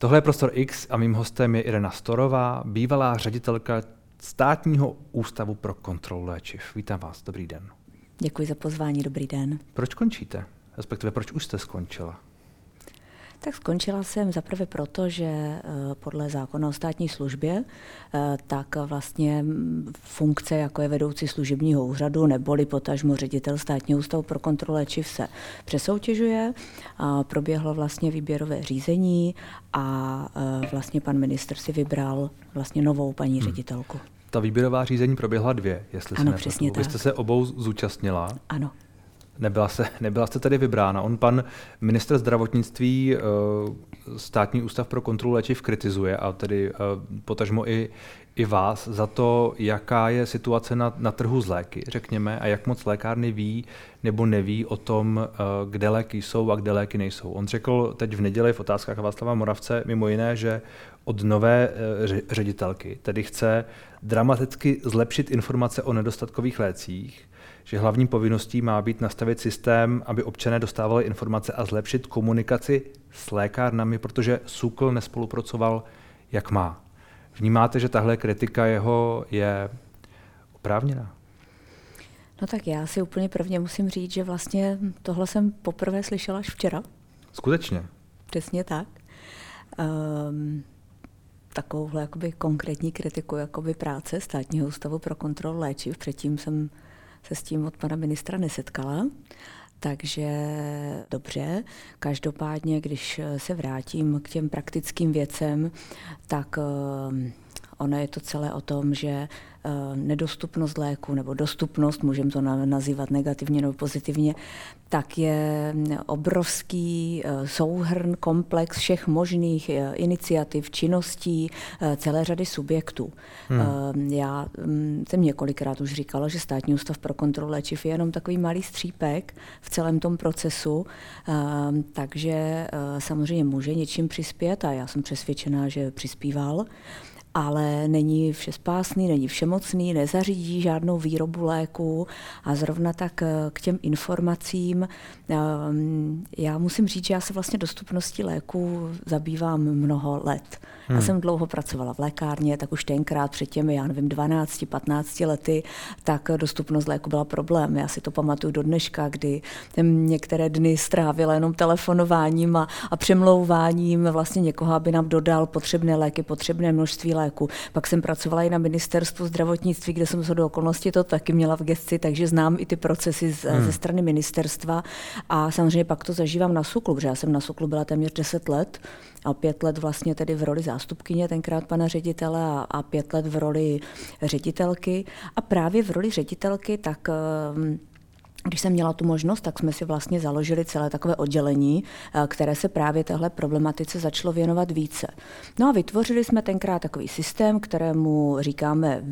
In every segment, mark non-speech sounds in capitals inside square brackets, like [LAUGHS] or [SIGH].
Tohle je Prostor X a mým hostem je Irena Storová, bývalá ředitelka Státního ústavu pro kontrolu léčiv. Vítám vás, dobrý den. Děkuji za pozvání, dobrý den. Proč končíte? Respektive proč už jste skončila? Tak skončila jsem zaprvé proto, že eh, podle zákona o státní službě, eh, tak vlastně funkce, jako je vedoucí služebního úřadu neboli potažmo ředitel státního ústavu pro kontrolu léčiv se přesoutěžuje. A proběhlo vlastně výběrové řízení a eh, vlastně pan minister si vybral vlastně novou paní hmm. ředitelku. Ta výběrová řízení proběhla dvě, jestli ano, se přesně tak. Vy jste se obou zúčastnila. Ano. Nebyla, se, nebyla jste tedy vybrána. On pan minister zdravotnictví eh, státní ústav pro kontrolu léčiv kritizuje a tedy eh, potažmo i, i vás za to, jaká je situace na, na trhu z léky, řekněme, a jak moc lékárny ví nebo neví o tom, eh, kde léky jsou a kde léky nejsou. On řekl teď v neděli v otázkách Václava Moravce mimo jiné, že od nové ředitelky tedy chce dramaticky zlepšit informace o nedostatkových lécích, že hlavní povinností má být nastavit systém, aby občané dostávali informace a zlepšit komunikaci s lékárnami, protože SUKL nespolupracoval, jak má. Vnímáte, že tahle kritika jeho je oprávněná? No tak já si úplně prvně musím říct, že vlastně tohle jsem poprvé slyšela až včera. Skutečně? Přesně tak. Um, takovouhle jakoby konkrétní kritiku jakoby práce Státního ústavu pro kontrolu léčiv. Předtím jsem se s tím od pana ministra nesetkala. Takže dobře, každopádně, když se vrátím k těm praktickým věcem, tak eh, ono je to celé o tom, že Eh, nedostupnost léku nebo dostupnost, můžeme to nazývat negativně nebo pozitivně, tak je obrovský eh, souhrn, komplex všech možných eh, iniciativ, činností celé řady subjektů. Hmm. Já mm, jsem několikrát už říkala, že Státní ústav pro kontrolu léčiv je jenom takový malý střípek v celém tom procesu, takže samozřejmě může něčím přispět a já jsem přesvědčená, že přispíval ale není všespásný, není všemocný, nezařídí žádnou výrobu léku a zrovna tak eh, k těm informacím. Ehm, já musím říct, že já se vlastně dostupností léku zabývám mnoho let. Hmm. Já jsem dlouho pracovala v lékárně, tak už tenkrát před těmi, já nevím, 12, 15 lety, tak dostupnost léku byla problém. Já si to pamatuju do dneška, kdy některé dny strávila jenom telefonováním a, a přemlouváním vlastně někoho, aby nám dodal potřebné léky, potřebné množství léku. Pak jsem pracovala i na ministerstvu zdravotnictví, kde jsem se do okolností to taky měla v gesci, takže znám i ty procesy z, hmm. ze strany ministerstva a samozřejmě pak to zažívám na SUKLu, protože já jsem na SUKLu byla téměř 10 let a pět let vlastně tedy v roli zástupkyně tenkrát pana ředitele a, a pět let v roli ředitelky. A právě v roli ředitelky tak ehm, když jsem měla tu možnost, tak jsme si vlastně založili celé takové oddělení, eh, které se právě téhle problematice začalo věnovat více. No a vytvořili jsme tenkrát takový systém, kterému říkáme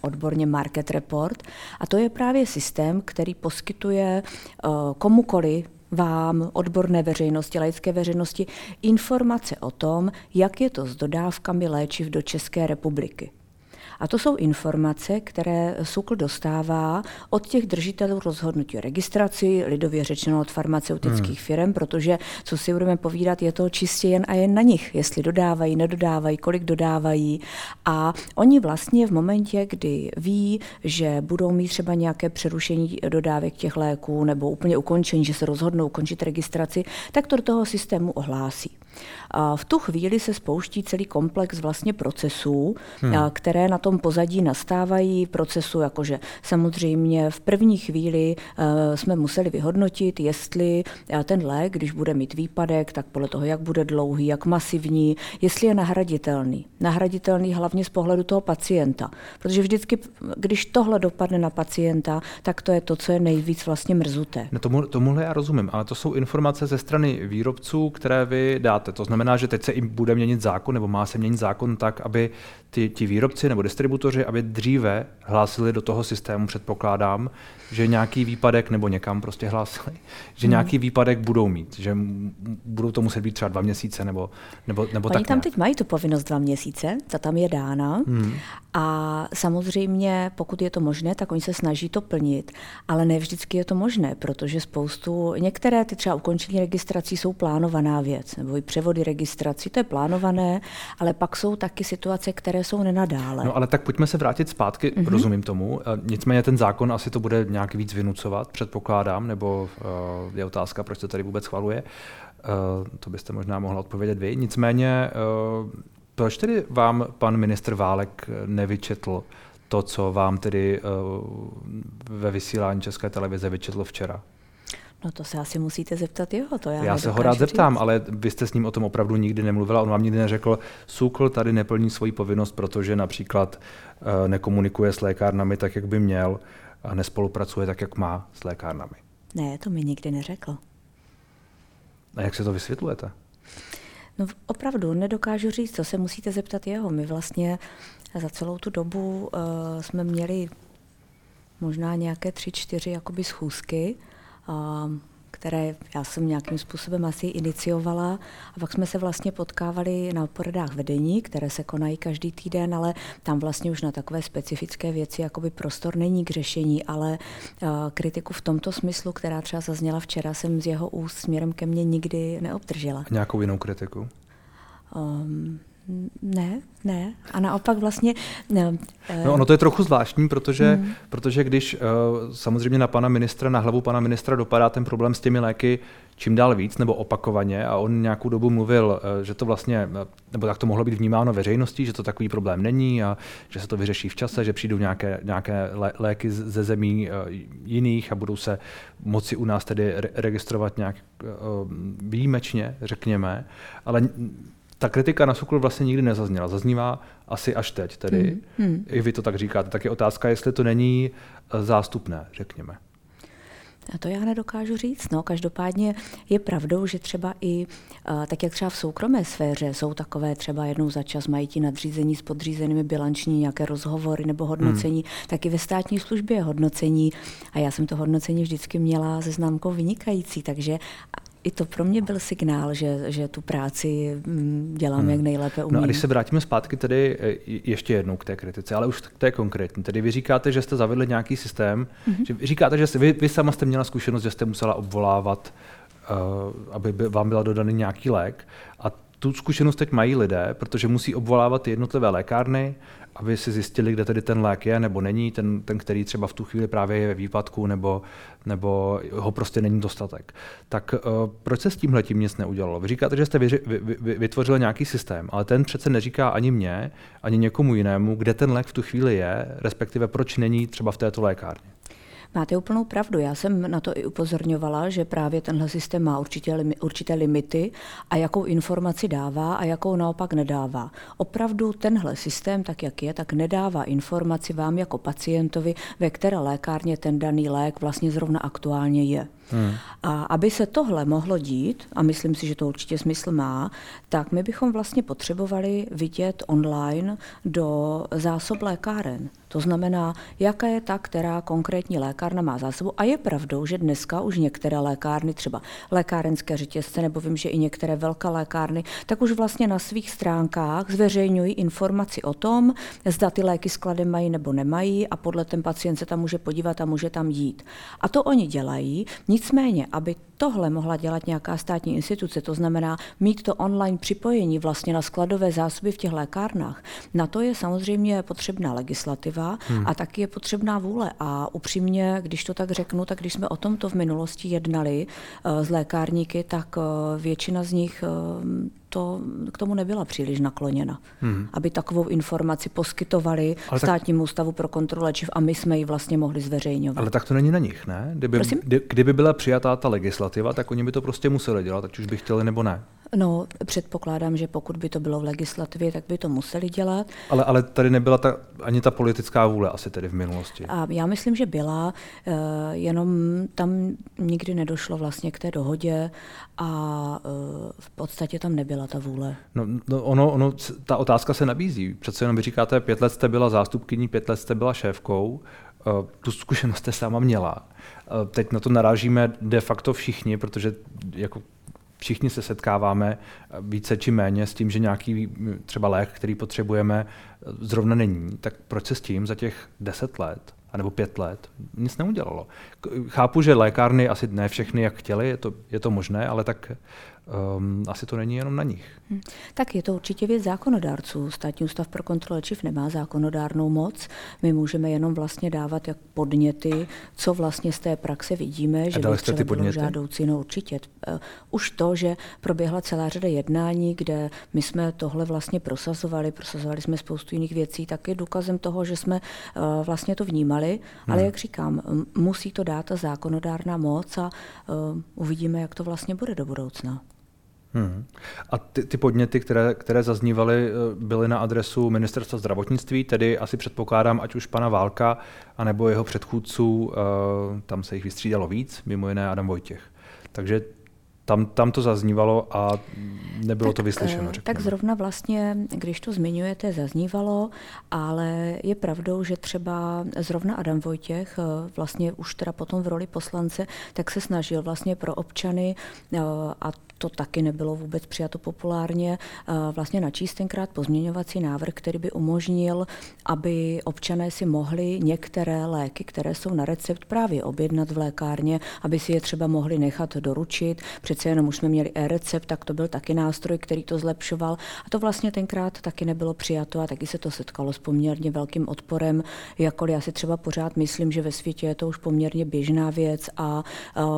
odborně market report. A to je právě systém, který poskytuje eh, komukoli vám, odborné veřejnosti, laické veřejnosti, informace o tom, jak je to s dodávkami léčiv do České republiky. A to jsou informace, které SUKL dostává od těch držitelů rozhodnutí o registraci, lidově řečeno od farmaceutických hmm. firm, protože, co si budeme povídat, je to čistě jen a jen na nich, jestli dodávají, nedodávají, kolik dodávají. A oni vlastně v momentě, kdy ví, že budou mít třeba nějaké přerušení dodávek těch léků nebo úplně ukončení, že se rozhodnou ukončit registraci, tak to do toho systému ohlásí. A v tu chvíli se spouští celý komplex vlastně procesů, hmm. které na tom pozadí nastávají. Procesu, jakože samozřejmě v první chvíli uh, jsme museli vyhodnotit, jestli ten lék, když bude mít výpadek, tak podle toho, jak bude dlouhý, jak masivní, jestli je nahraditelný. Nahraditelný hlavně z pohledu toho pacienta. Protože vždycky, když tohle dopadne na pacienta, tak to je to, co je nejvíc vlastně mrzuté. No tomu, tomuhle já rozumím, ale to jsou informace ze strany výrobců, které vy dáte. To znamená, že teď se i bude měnit zákon, nebo má se měnit zákon tak, aby ty, ti výrobci nebo distributoři, aby dříve hlásili do toho systému, předpokládám, že nějaký výpadek, nebo někam prostě hlásili, že hmm. nějaký výpadek budou mít, že budou to muset být třeba dva měsíce nebo, nebo, nebo Oni tak tam nějak. teď mají tu povinnost dva měsíce, ta tam je dána. Hmm. A samozřejmě, pokud je to možné, tak oni se snaží to plnit, ale ne vždycky je to možné, protože spoustu, některé ty třeba ukončení registrací jsou plánovaná věc, nebo i převody registrací, to je plánované, ale pak jsou taky situace, které jsou nenadále. No ale tak pojďme se vrátit zpátky, mm-hmm. rozumím tomu. Nicméně ten zákon asi to bude nějak víc vynucovat, předpokládám, nebo uh, je otázka, proč to tady vůbec schvaluje. Uh, to byste možná mohla odpovědět vy. Nicméně, proč tedy vám pan ministr Válek nevyčetl to, co vám tedy ve vysílání České televize vyčetl včera? No to se asi musíte zeptat jeho, to já Já se ho rád zeptám, ale vy jste s ním o tom opravdu nikdy nemluvila, on vám nikdy neřekl, Sukl tady neplní svoji povinnost, protože například uh, nekomunikuje s lékárnami tak, jak by měl a nespolupracuje tak, jak má s lékárnami. Ne, to mi nikdy neřekl. A jak se to vysvětlujete? No opravdu, nedokážu říct, to se musíte zeptat jeho. My vlastně za celou tu dobu uh, jsme měli možná nějaké tři, čtyři jakoby schůzky, které já jsem nějakým způsobem asi iniciovala. A pak jsme se vlastně potkávali na poradách vedení, které se konají každý týden, ale tam vlastně už na takové specifické věci jakoby prostor není k řešení, ale uh, kritiku v tomto smyslu, která třeba zazněla včera, jsem z jeho úst směrem ke mně nikdy neobdržela. A nějakou jinou kritiku? Um, ne, ne. A naopak vlastně... Ne, no ono to je trochu zvláštní, protože, hmm. protože když uh, samozřejmě na pana ministra, na hlavu pana ministra dopadá ten problém s těmi léky čím dál víc nebo opakovaně a on nějakou dobu mluvil, uh, že to vlastně, nebo tak to mohlo být vnímáno veřejností, že to takový problém není a že se to vyřeší v čase, že přijdou nějaké, nějaké léky ze zemí jiných a budou se moci u nás tedy re- registrovat nějak výjimečně, řekněme, ale ta kritika na Sokol vlastně nikdy nezazněla. Zaznívá asi až teď, tedy hmm. Hmm. i vy to tak říkáte. Tak je otázka, jestli to není zástupné, řekněme. A to já nedokážu říct. No, každopádně je pravdou, že třeba i, tak jak třeba v soukromé sféře jsou takové třeba jednou za čas mají ti nadřízení s podřízenými bilanční nějaké rozhovory nebo hodnocení, hmm. tak i ve státní službě je hodnocení. A já jsem to hodnocení vždycky měla se známkou vynikající, takže i to pro mě byl signál, že, že tu práci mm, dělám hmm. jak nejlépe umím. No a když se vrátíme zpátky tedy e, ještě jednou k té kritice, ale už k té konkrétní. Tedy vy říkáte, že jste zavedli nějaký systém, hmm. že vy říkáte, že jste, vy, vy sama jste měla zkušenost, že jste musela obvolávat, uh, aby by vám byla dodaný nějaký lék a tu zkušenost teď mají lidé, protože musí obvolávat jednotlivé lékárny, aby si zjistili, kde tedy ten lék je nebo není, ten, ten který třeba v tu chvíli právě je ve výpadku nebo, nebo ho prostě není dostatek. Tak uh, proč se s tímhle tím nic neudělalo? Vy říkáte, že jste vyři, vy, vy, vytvořili nějaký systém, ale ten přece neříká ani mně, ani někomu jinému, kde ten lék v tu chvíli je, respektive proč není třeba v této lékárně. Máte úplnou pravdu. Já jsem na to i upozorňovala, že právě tenhle systém má určitě, určité limity a jakou informaci dává a jakou naopak nedává. Opravdu tenhle systém, tak jak je, tak nedává informaci vám jako pacientovi, ve které lékárně ten daný lék vlastně zrovna aktuálně je. Hmm. A aby se tohle mohlo dít, a myslím si, že to určitě smysl má, tak my bychom vlastně potřebovali vidět online do zásob lékáren. To znamená, jaká je ta, která konkrétní lékárna má zásobu. A je pravdou, že dneska už některé lékárny, třeba lékárenské řetězce, nebo vím, že i některé velké lékárny, tak už vlastně na svých stránkách zveřejňují informaci o tom, zda ty léky skladem mají nebo nemají a podle ten pacient se tam může podívat a může tam jít. A to oni dělají, nicméně, aby tohle mohla dělat nějaká státní instituce, to znamená mít to online připojení vlastně na skladové zásoby v těch lékárnách, na to je samozřejmě potřebná legislativa hmm. a taky je potřebná vůle. A upřímně, když to tak řeknu, tak když jsme o tomto v minulosti jednali uh, s lékárníky, tak uh, většina z nich uh, to k tomu nebyla příliš nakloněna, hmm. aby takovou informaci poskytovali ale státnímu tak... ústavu pro kontrolu léčiv a my jsme ji vlastně mohli zveřejňovat. Ale tak to není na nich, ne? Kdyby, kdy, kdyby byla přijatá ta legislativa, tak oni by to prostě museli dělat, ať už by chtěli nebo ne. No, předpokládám, že pokud by to bylo v legislativě, tak by to museli dělat. Ale, ale tady nebyla ta, ani ta politická vůle asi tedy v minulosti. A já myslím, že byla, eh, jenom tam nikdy nedošlo vlastně k té dohodě a eh, v podstatě tam nebyla ta vůle. No, no ono, ono, ta otázka se nabízí. Přece jenom vy říkáte, pět let jste byla zástupkyní, pět let jste byla šéfkou, eh, tu zkušenost jste sama měla. Teď na to narážíme de facto všichni, protože jako všichni se setkáváme více či méně s tím, že nějaký třeba lék, který potřebujeme, zrovna není. Tak proč se s tím za těch deset let anebo pět let nic neudělalo? Chápu, že lékárny asi ne všechny, jak chtěli, je to, je to možné, ale tak um, asi to není jenom na nich. Hmm. Tak je to určitě věc zákonodárců. Státní ústav pro kontrolu léčiv nemá zákonodárnou moc. My můžeme jenom vlastně dávat jak podněty, co vlastně z té praxe vidíme, že by třeba bylo žádoucí. No určitě. Uh, už to, že proběhla celá řada jednání, kde my jsme tohle vlastně prosazovali, prosazovali jsme spoustu jiných věcí, tak je důkazem toho, že jsme uh, vlastně to vnímali. Hmm. Ale jak říkám, musí to dát ta zákonodárná moc a uh, uvidíme, jak to vlastně bude do budoucna. Hmm. A ty, ty podněty, které, které zaznívaly, eh, byly na adresu ministerstva zdravotnictví, tedy asi předpokládám, ať už pana Válka, anebo jeho předchůdců, eh, tam se jich vystřídalo víc, mimo jiné Adam Vojtěch. Takže tam, tam to zaznívalo a nebylo tak, to vyslyšeno. Eh, řekněme. Tak zrovna vlastně, když to zmiňujete, zaznívalo, ale je pravdou, že třeba zrovna Adam Vojtěch, vlastně už teda potom v roli poslance, tak se snažil vlastně pro občany a to taky nebylo vůbec přijato populárně, vlastně načíst tenkrát pozměňovací návrh, který by umožnil, aby občané si mohli některé léky, které jsou na recept, právě objednat v lékárně, aby si je třeba mohli nechat doručit. Přece jenom už jsme měli e-recept, tak to byl taky nástroj, který to zlepšoval. A to vlastně tenkrát taky nebylo přijato a taky se to setkalo s poměrně velkým odporem, jakkoliv já si třeba pořád myslím, že ve světě je to už poměrně běžná věc a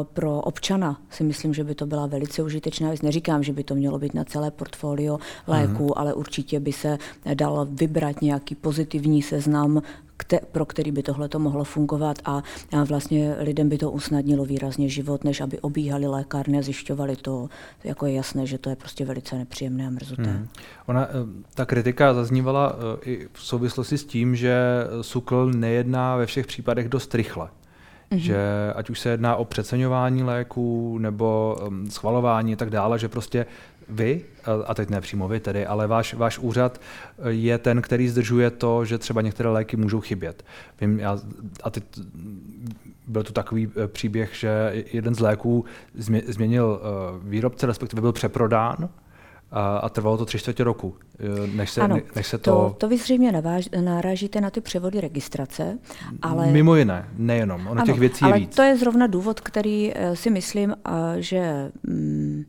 pro občana si myslím, že by to byla velice užitečná užitečná věc. Neříkám, že by to mělo být na celé portfolio léků, mm. ale určitě by se dal vybrat nějaký pozitivní seznam, pro který by tohle to mohlo fungovat a, a vlastně lidem by to usnadnilo výrazně život, než aby obíhali lékárny a zjišťovali to. Jako je jasné, že to je prostě velice nepříjemné a mrzuté. Hmm. Ona, eh, ta kritika zaznívala eh, i v souvislosti s tím, že SUKL nejedná ve všech případech dost rychle. Mm-hmm. Že ať už se jedná o přeceňování léků nebo um, schvalování a tak dále, že prostě vy, a teď ne přímo vy tedy, ale váš, váš úřad je ten, který zdržuje to, že třeba některé léky můžou chybět. Vím, já, a teď byl to takový eh, příběh, že jeden z léků změnil eh, výrobce, respektive byl přeprodán, a, a trvalo to tři čtvrtě roku, eh, než se, ano, než se to... to... To vy zřejmě naváž, narážíte na ty převody registrace, ale... Mimo jiné, nejenom, ono ano, těch věcí je ale víc. to je zrovna důvod, který eh, si myslím, že... Mm,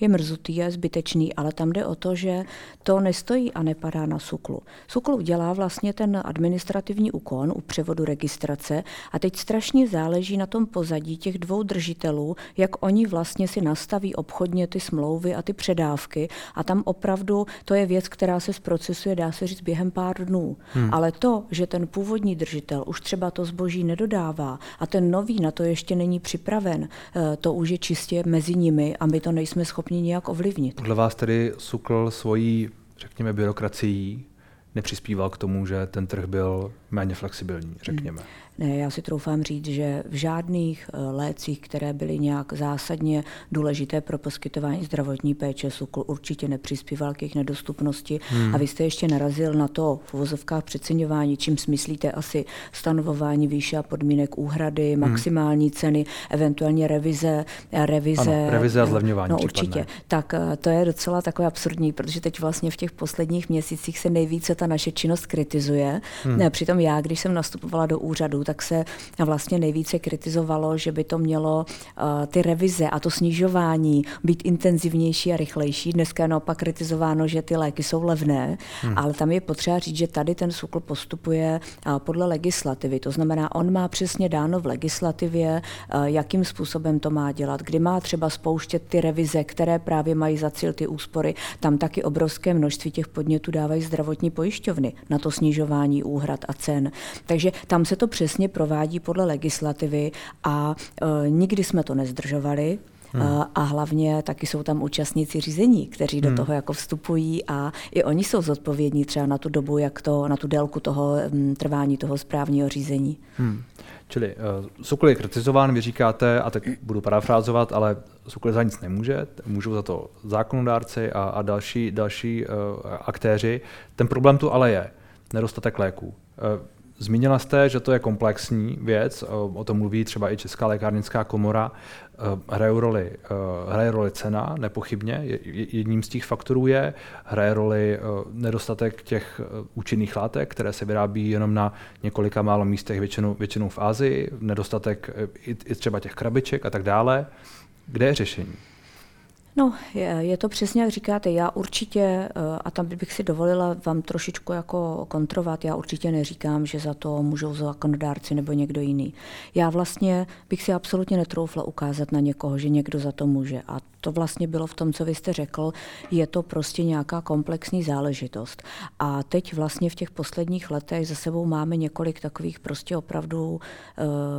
je mrzutý, je zbytečný, ale tam jde o to, že to nestojí a nepadá na SUKLu. SUKL udělá vlastně ten administrativní úkon u převodu registrace a teď strašně záleží na tom pozadí těch dvou držitelů, jak oni vlastně si nastaví obchodně ty smlouvy a ty předávky a tam opravdu to je věc, která se zprocesuje, dá se říct, během pár dnů. Hmm. Ale to, že ten původní držitel už třeba to zboží nedodává a ten nový na to ještě není připraven, eh, to už je čistě mezi nimi a my to nejsme schopni schopni nějak ovlivnit. Podle vás tedy Sukl svojí, řekněme, byrokracií nepřispíval k tomu, že ten trh byl méně flexibilní, řekněme. Hmm. Ne, já si troufám říct, že v žádných eh, lécích, které byly nějak zásadně důležité pro poskytování zdravotní péče, SUKL určitě nepřispíval k jejich nedostupnosti. Hmm. A vy jste ještě narazil na to v uvozovkách přeceňování, čím smyslíte asi stanovování výše a podmínek úhrady, hmm. maximální ceny, eventuálně revize. revize ano, revize a zlevňování. No určitě. Tak eh, to je docela takové absurdní, protože teď vlastně v těch posledních měsících se nejvíce ta naše činnost kritizuje. Hmm. Přitom já, když jsem nastupovala do úřadu, tak se vlastně nejvíce kritizovalo, že by to mělo uh, ty revize a to snižování být intenzivnější a rychlejší. Dneska je naopak kritizováno, že ty léky jsou levné, hmm. ale tam je potřeba říct, že tady ten SUKL postupuje uh, podle legislativy. To znamená, on má přesně dáno v legislativě, uh, jakým způsobem to má dělat, kdy má třeba spouštět ty revize, které právě mají za cíl ty úspory. Tam taky obrovské množství těch podnětů dávají zdravotní pojišťovny na to snižování úhrad a cen. Takže tam se to přesně provádí podle legislativy a e, nikdy jsme to nezdržovali. Hmm. A, a hlavně taky jsou tam účastníci řízení, kteří do hmm. toho jako vstupují a i oni jsou zodpovědní třeba na tu dobu, jak to, na tu délku toho m, trvání toho správního řízení. Hmm. Čili uh, Sokol je kritizován, vy říkáte, a teď budu parafrázovat, ale Sokol za nic nemůže, můžou za to zákonodárci a, a další, další uh, aktéři. Ten problém tu ale je nedostatek léků. Uh, Zmínila jste, že to je komplexní věc, o tom mluví třeba i Česká lékárnická komora. Hraje roli, hraje roli cena, nepochybně. Jedním z těch faktorů je, hraje roli nedostatek těch účinných látek, které se vyrábí jenom na několika málo místech, většinou, většinou v Ázii, nedostatek i, i třeba těch krabiček a tak dále. Kde je řešení? No, je, je to přesně, jak říkáte. Já určitě, eh, a tam bych si dovolila vám trošičku jako kontrovat, já určitě neříkám, že za to můžou zákonodárci nebo někdo jiný. Já vlastně bych si absolutně netroufla ukázat na někoho, že někdo za to může. A to vlastně bylo v tom, co vy jste řekl, je to prostě nějaká komplexní záležitost. A teď vlastně v těch posledních letech za sebou máme několik takových prostě opravdu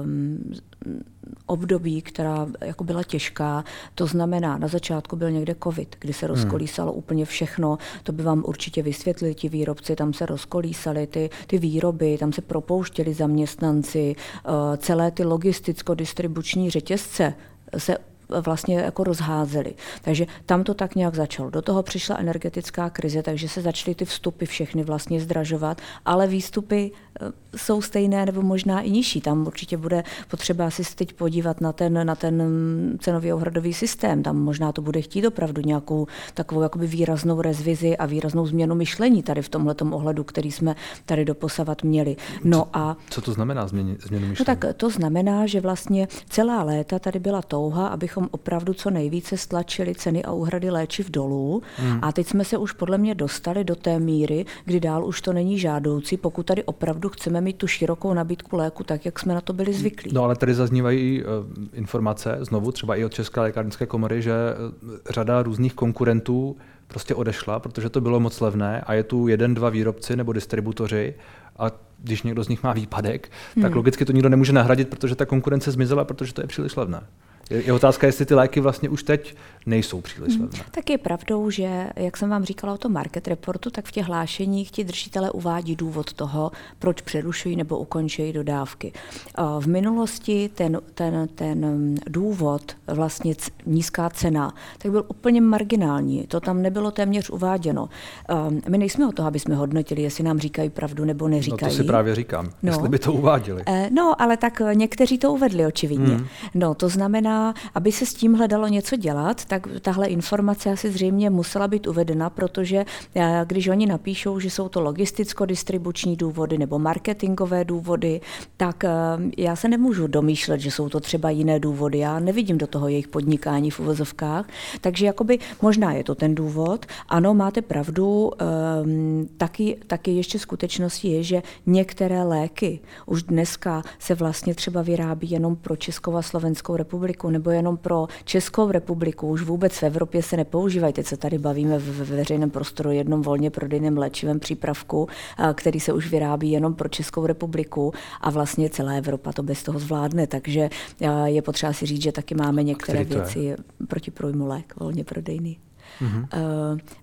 um, období, která jako byla těžká. To znamená, na začátku byl někde covid, kdy se hmm. rozkolísalo hmm. úplně všechno. To by vám určitě vysvětlili ti výrobci, tam se rozkolísaly ty, ty výroby, tam se propouštěli zaměstnanci, uh, celé ty logisticko-distribuční řetězce se vlastně jako rozházeli. Takže tam to tak nějak začalo. Do toho přišla energetická krize, takže se začaly ty vstupy všechny vlastně zdražovat, ale výstupy eh, jsou stejné nebo možná i nižší. Tam určitě bude potřeba si teď podívat na ten, na ten cenový ohradový systém. Tam možná to bude chtít opravdu nějakou takovou jakoby výraznou rezvizi a výraznou změnu myšlení tady v tomhle ohledu, který jsme tady doposavat měli. No a co to znamená změnu myšlení? No tak to znamená, že vlastně celá léta tady byla touha, abychom opravdu co nejvíce stlačili ceny a úhrady léčiv dolů. Hmm. A teď jsme se už podle mě dostali do té míry, kdy dál už to není žádoucí, pokud tady opravdu chceme mít tu širokou nabídku léku, tak jak jsme na to byli zvyklí. No ale tady zaznívají uh, informace, znovu třeba i od České lékárnické komory, že uh, řada různých konkurentů prostě odešla, protože to bylo moc levné a je tu jeden, dva výrobci nebo distributoři a když někdo z nich má výpadek, hmm. tak logicky to nikdo nemůže nahradit, protože ta konkurence zmizela, protože to je příliš levné. Je otázka, jestli ty léky vlastně už teď nejsou příliš hmm. levné. Hmm. Tak je pravdou, že, jak jsem vám říkala o tom market reportu, tak v těch hlášeních ti držitele uvádí důvod toho, proč přerušují nebo ukončují dodávky. V minulosti ten, ten, ten důvod, vlastně nízká cena, tak byl úplně marginální. To tam nebylo téměř uváděno. My nejsme o toho, aby jsme hodnotili, jestli nám říkají pravdu nebo neříkají. No to si právě říkám, no. jestli by to uváděli. Eh, no, ale tak někteří to uvedli očividně. Hmm. No, to znamená, aby se s tímhle dalo něco dělat, tak tahle informace asi zřejmě musela být uvedena, protože eh, když oni napíšou, že jsou to logisticko-distribuční důvody nebo marketingové důvody, tak eh, já se nemůžu domýšlet, že jsou to třeba jiné důvody. Já nevidím do toho jejich podnikání v uvozovkách, takže jakoby možná je to ten důvod. Ano, máte pravdu, ehm, taky, taky ještě skutečností je, že některé léky už dneska se vlastně třeba vyrábí jenom pro Českou a Slovenskou republiku nebo jenom pro Českou republiku, už vůbec v Evropě se nepoužívají. Teď se tady bavíme ve veřejném prostoru jednom volně prodejném léčivém přípravku, který se už vyrábí jenom pro Českou republiku a vlastně celá Evropa to bez toho zvládne. Takže je potřeba si říct, že taky máme některé věci proti průjmu lék volně prodejný. Mm-hmm.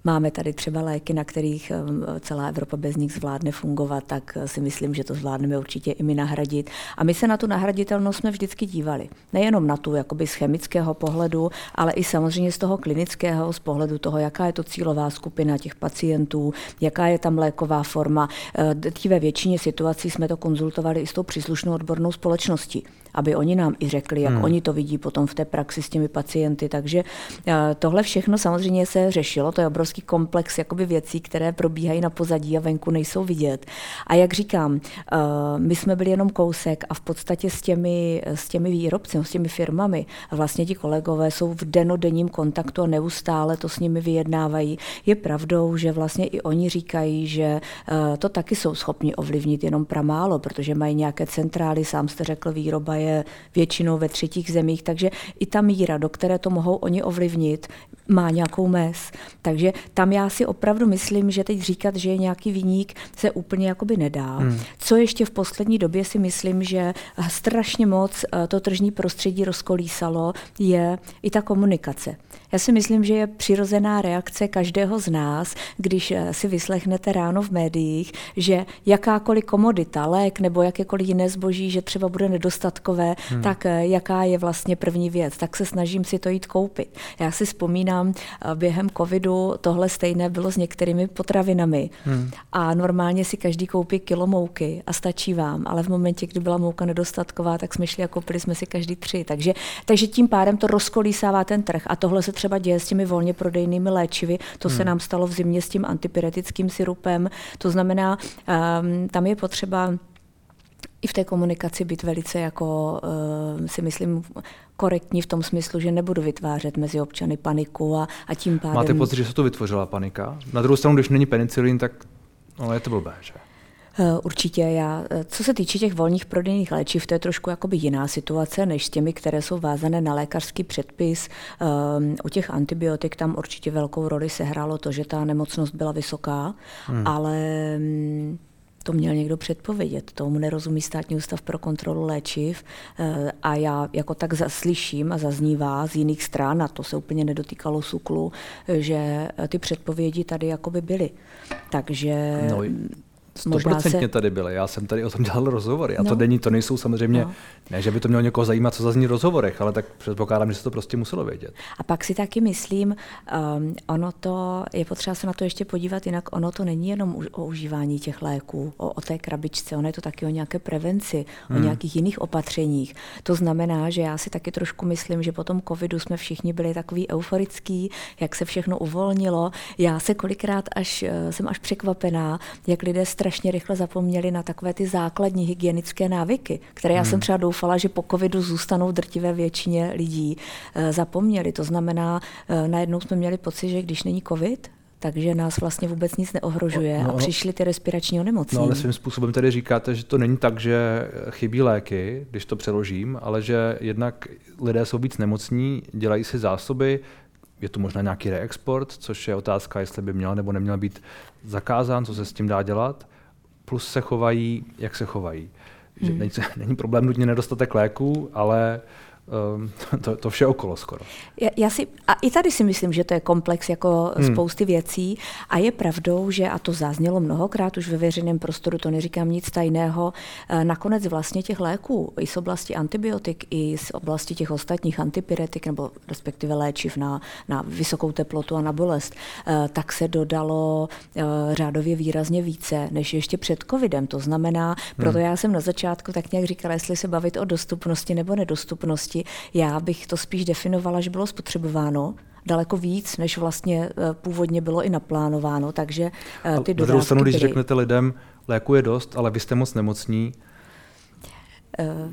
Máme tady třeba léky, na kterých eh, celá Evropa bez nich zvládne fungovat, tak eh, si myslím, že to zvládneme určitě i my nahradit. A my se na tu nahraditelnost jsme vždycky dívali. Nejenom na tu jakoby z chemického pohledu, ale i samozřejmě z toho klinického, z pohledu toho, jaká je to cílová skupina těch pacientů, jaká je tam léková forma. Ve většině situací jsme to konzultovali i s tou příslušnou odbornou společností aby oni nám i řekli, jak hmm. oni to vidí potom v té praxi s těmi pacienty. Takže eh, tohle všechno samozřejmě se řešilo, to je obrovský komplex jakoby věcí, které probíhají na pozadí a venku nejsou vidět. A jak říkám, eh, my jsme byli jenom kousek a v podstatě s těmi, s těmi výrobci, s těmi firmami, vlastně ti kolegové jsou v denodenním kontaktu a neustále to s nimi vyjednávají. Je pravdou, že vlastně i oni říkají, že eh, to taky jsou schopni ovlivnit jenom pramálo, protože mají nějaké centrály, sám jste řekl, výroba je je většinou ve třetích zemích, takže i ta míra, do které to mohou oni ovlivnit, má nějakou mez. Takže tam já si opravdu myslím, že teď říkat, že je nějaký výnik, se úplně jakoby nedá. Hmm. Co ještě v poslední době si myslím, že strašně moc eh, to tržní prostředí rozkolísalo, je i ta komunikace. Já si myslím, že je přirozená reakce každého z nás, když eh, si vyslechnete ráno v médiích, že jakákoliv komodita, lék nebo jakékoliv jiné zboží, že třeba bude nedostatkové, hmm. tak eh, jaká je vlastně první věc. Tak se snažím si to jít koupit. Já si vzpomínám, eh, během covidu tohle stejné bylo s některými potravinami. Hmm. A normálně si každý koupí kilo mouky a stačí vám, ale v momentě, kdy byla mouka nedostatková, tak jsme šli a koupili jsme si každý tři. Takže, takže tím pádem to rozkolísává ten trh. A tohle se třeba děje s těmi volně prodejnými léčivy. To hmm. se nám stalo v zimě s tím antipyretickým syrupem. To znamená, um, tam je potřeba i v té komunikaci být velice jako, uh, si myslím, korektní v tom smyslu, že nebudu vytvářet mezi občany paniku a, a tím pádem... Máte pocit, že se to vytvořila panika? Na druhou stranu, když není penicilin, tak no, je to blbé, že? Eh, určitě já, eh, co se týče těch volných prodejných léčiv, to je trošku jakoby jiná situace, než s těmi, které jsou vázané na lékařský předpis. Um, u těch antibiotik tam určitě velkou roli sehrálo to, že ta nemocnost byla vysoká, hmm. ale um, to měl někdo předpovědět. Tomu nerozumí státní ústav pro kontrolu léčiv a já jako tak slyším a zaznívá z jiných stran, a to se úplně nedotýkalo SUKLu, že ty předpovědi tady jakoby byly. Takže no, Stoprocentně se... tady byly. Já jsem tady o tom dělal rozhovory. A no. to není, to nejsou samozřejmě, no. ne, že by to mělo někoho zajímat, co zazní v rozhovorech, ale tak předpokládám, že se to prostě muselo vědět. A pak si taky myslím, um, ono to, je potřeba se na to ještě podívat, jinak ono to není jenom o užívání těch léků, o, o té krabičce, ono je to taky o nějaké prevenci, hmm. o nějakých jiných opatřeních. To znamená, že já si taky trošku myslím, že po tom covidu jsme všichni byli takový euforický, jak se všechno uvolnilo. Já se kolikrát až, eh, jsem až překvapená, jak lidé strašně rychle zapomněli na takové ty základní hygienické návyky, které já hmm. jsem třeba doufala, že po covidu zůstanou drtivé většině lidí. Eh, zapomněli. To znamená, eh, najednou jsme měli pocit, že když není covid, takže nás vlastně vůbec nic neohrožuje no, a přišly ty respirační onemocnění. No ale svým způsobem tedy říkáte, že to není tak, že chybí léky, když to přeložím, ale že jednak lidé jsou víc nemocní, dělají si zásoby, je tu možná nějaký reexport, což je otázka, jestli by měl nebo neměl být zakázán, co se s tím dá dělat plus se chovají, jak se chovají. Že hmm. není, [LAUGHS] není problém nutně nedostatek léků, ale [LAUGHS] to, to vše okolo skoro. Já, já si, a i tady si myslím, že to je komplex jako hmm. spousty věcí a je pravdou, že, a to zaznělo mnohokrát už ve veřejném prostoru, to neříkám nic tajného, eh, nakonec vlastně těch léků i z oblasti antibiotik, i z oblasti těch ostatních antipyretik, nebo respektive léčiv na, na vysokou teplotu a na bolest, eh, tak se dodalo eh, řádově výrazně více, než ještě před covidem. To znamená, proto hmm. já jsem na začátku tak nějak říkala, jestli se bavit o dostupnosti nebo nedostupnosti, oblasti. Já bych to spíš definovala, že bylo spotřebováno daleko víc, než vlastně eh, původně bylo i naplánováno, takže eh, ty dodávky Na druhou stranu, když řeknete lidem, léku je dost, ale vy jste moc nemocní,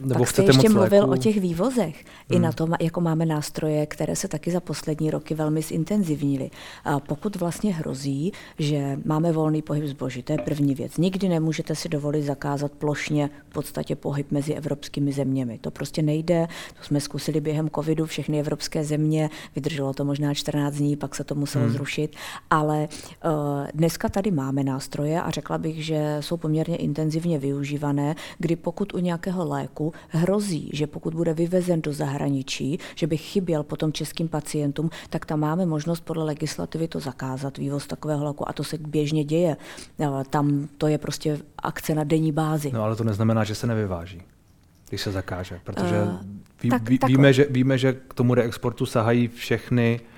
Nebo Pak jste ještě mluvil o těch vývozech. Hmm. I na tom, jako máme nástroje, které se taky za poslední roky velmi zintenzivnily. A pokud vlastně hrozí, že máme volný pohyb zboží, to je první věc. Nikdy nemůžete si dovolit zakázat plošně v podstatě pohyb mezi evropskými zeměmi. To prostě nejde. To jsme zkusili během covidu všechny evropské země. Vydrželo to možná 14 dní, pak se to muselo hmm. zrušit. Ale uh, dneska tady máme nástroje a řekla bych, že jsou poměrně intenzivně využívané, kdy pokud u nějakého léku hrozí, že pokud bude vyvezen do zahraničí, že by chyběl potom českým pacientům, tak tam máme možnost podle legislativy to zakázat, vývoz takového léku a to se běžně děje. Tam to je prostě akce na denní bázi. No ale to neznamená, že se nevyváží když se zakáže, protože uh, ví, tak, ví, víme, že, víme, že k tomu reexportu sahají všechny Eh,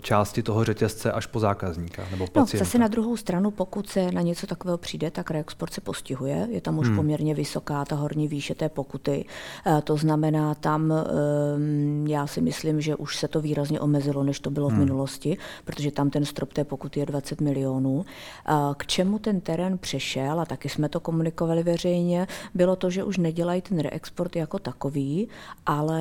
části toho řetězce až po zákazníka nebo no, pacienta. No, zase na druhou stranu, pokud se na něco takového přijde, tak reexport se postihuje. Je tam už hmm. poměrně vysoká ta horní výše té pokuty. Eh, to znamená, tam ehm, já si myslím, že už se to výrazně omezilo, než to bylo hmm. v minulosti, protože tam ten strop té pokuty je 20 milionů. Eh, k čemu ten terén přešel, a taky jsme to komunikovali veřejně, bylo to, že už nedělají ten reexport jako takový, ale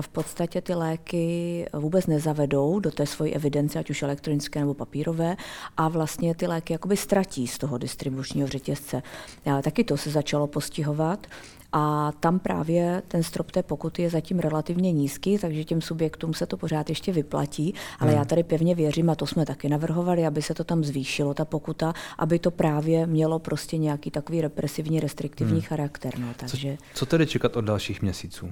v podstatě ty léky vůbec nezavedou zavedou do té svojí evidence, ať už elektronické nebo papírové, a vlastně ty léky jakoby ztratí z toho distribučního řetězce. A taky to se začalo postihovat. A tam právě ten strop té pokuty je zatím relativně nízký, takže těm subjektům se to pořád ještě vyplatí, ale hmm. já tady pevně věřím, a to jsme taky navrhovali, aby se to tam zvýšilo, ta pokuta, aby to právě mělo prostě nějaký takový represivní, restriktivní hmm. charakter. No, takže... co, co tedy čekat od dalších měsíců?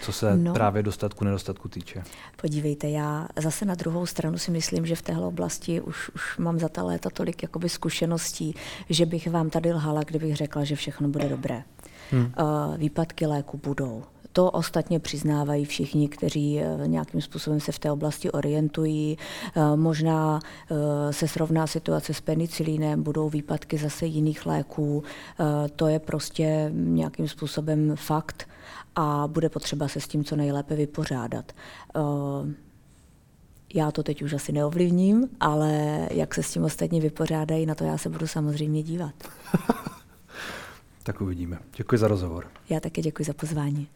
Co se no, právě dostatku, nedostatku týče. Podívejte, já zase na druhou stranu si myslím, že v téhle oblasti už, už mám za ta léta tolik jakoby zkušeností, že bych vám tady lhala, kdybych řekla, že všechno bude dobré. Hmm. Výpadky léku budou. To ostatně přiznávají všichni, kteří eh, nějakým způsobem se v té oblasti orientují. Eh, možná eh, se srovná situace s penicilínem, budou výpadky zase jiných léků. To je prostě nějakým způsobem fakt a bude potřeba se s tím co nejlépe vypořádat. Já to teď už asi neovlivním, ale jak se s tím ostatní vypořádají, na to já se budu samozřejmě dívat. [LAUGHS] tak uvidíme. Děkuji za rozhovor. Já také děkuji za pozvání.